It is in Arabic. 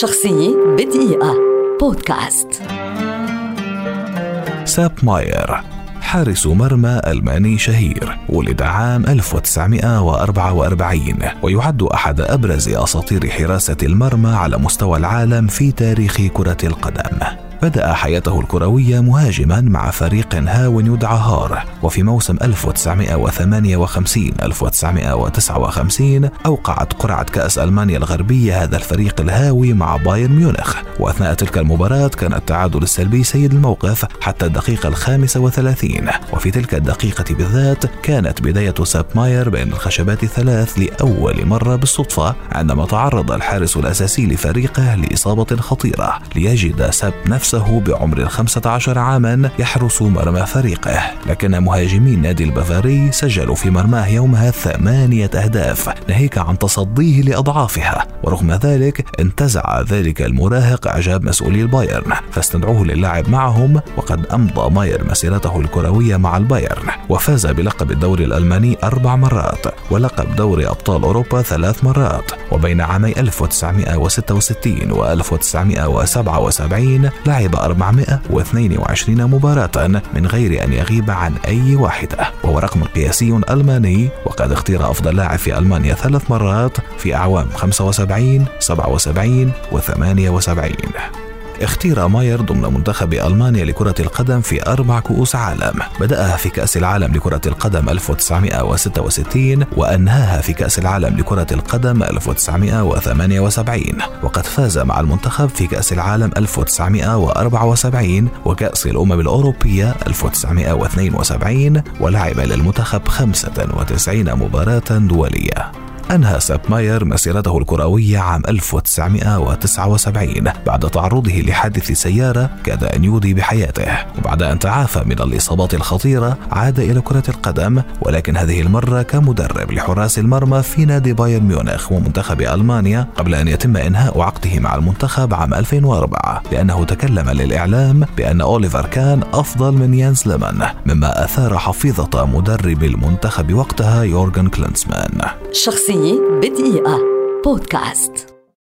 شخصية بدقيقة. بودكاست. ساب ماير حارس مرمى ألماني شهير ولد عام 1944 ويعد أحد أبرز أساطير حراسة المرمى على مستوى العالم في تاريخ كرة القدم. بدأ حياته الكروية مهاجما مع فريق هاو يدعى هار وفي موسم 1958 1959 أوقعت قرعة كأس ألمانيا الغربية هذا الفريق الهاوي مع بايرن ميونخ وأثناء تلك المباراة كان التعادل السلبي سيد الموقف حتى الدقيقة الخامسة وثلاثين وفي تلك الدقيقة بالذات كانت بداية ساب ماير بين الخشبات الثلاث لأول مرة بالصدفة عندما تعرض الحارس الأساسي لفريقه لإصابة خطيرة ليجد ساب نفسه نفسه بعمر الخمسة عشر عاما يحرس مرمى فريقه. لكن مهاجمين نادي البافاري سجلوا في مرماه يومها ثمانية أهداف ناهيك عن تصديه لأضعافها. ورغم ذلك انتزع ذلك المراهق إعجاب مسؤولي البايرن. فاستدعوه للعب معهم وقد أمضى ماير مسيرته الكروية مع البايرن. وفاز بلقب الدوري الألماني أربع مرات ولقب دوري أبطال أوروبا ثلاث مرات. وبين عامي 1966 و 1977 لعب لعب 422 مباراة من غير أن يغيب عن أي واحدة. وهو رقم قياسي ألماني وقد اختير أفضل لاعب في ألمانيا ثلاث مرات في أعوام 75 77 و 78 اختير ماير ضمن منتخب ألمانيا لكرة القدم في أربع كؤوس عالم. بدأها في كأس العالم لكرة القدم 1966 وأنهاها في كأس العالم لكرة القدم 1978 وقد فاز مع المنتخب في كأس العالم 1974 وكأس الأمم الأوروبية 1972 ولعب للمنتخب 95 مباراة دولية. أنهى ساب ماير مسيرته الكروية عام 1979 بعد تعرضه لحادث سيارة كاد أن يودي بحياته. وبعد أن تعافى من الإصابات الخطيرة عاد إلى كرة القدم ولكن هذه المرة كمدرب لحراس المرمى في نادي بايرن ميونخ ومنتخب ألمانيا قبل أن يتم إنهاء عقده مع المنتخب عام 2004 لأنه تكلم للإعلام بأن أوليفر كان أفضل من يانز ليمان مما أثار حفيظة مدرب المنتخب وقتها يورغن كلينسمان شخصية بدقيقة بودكاست.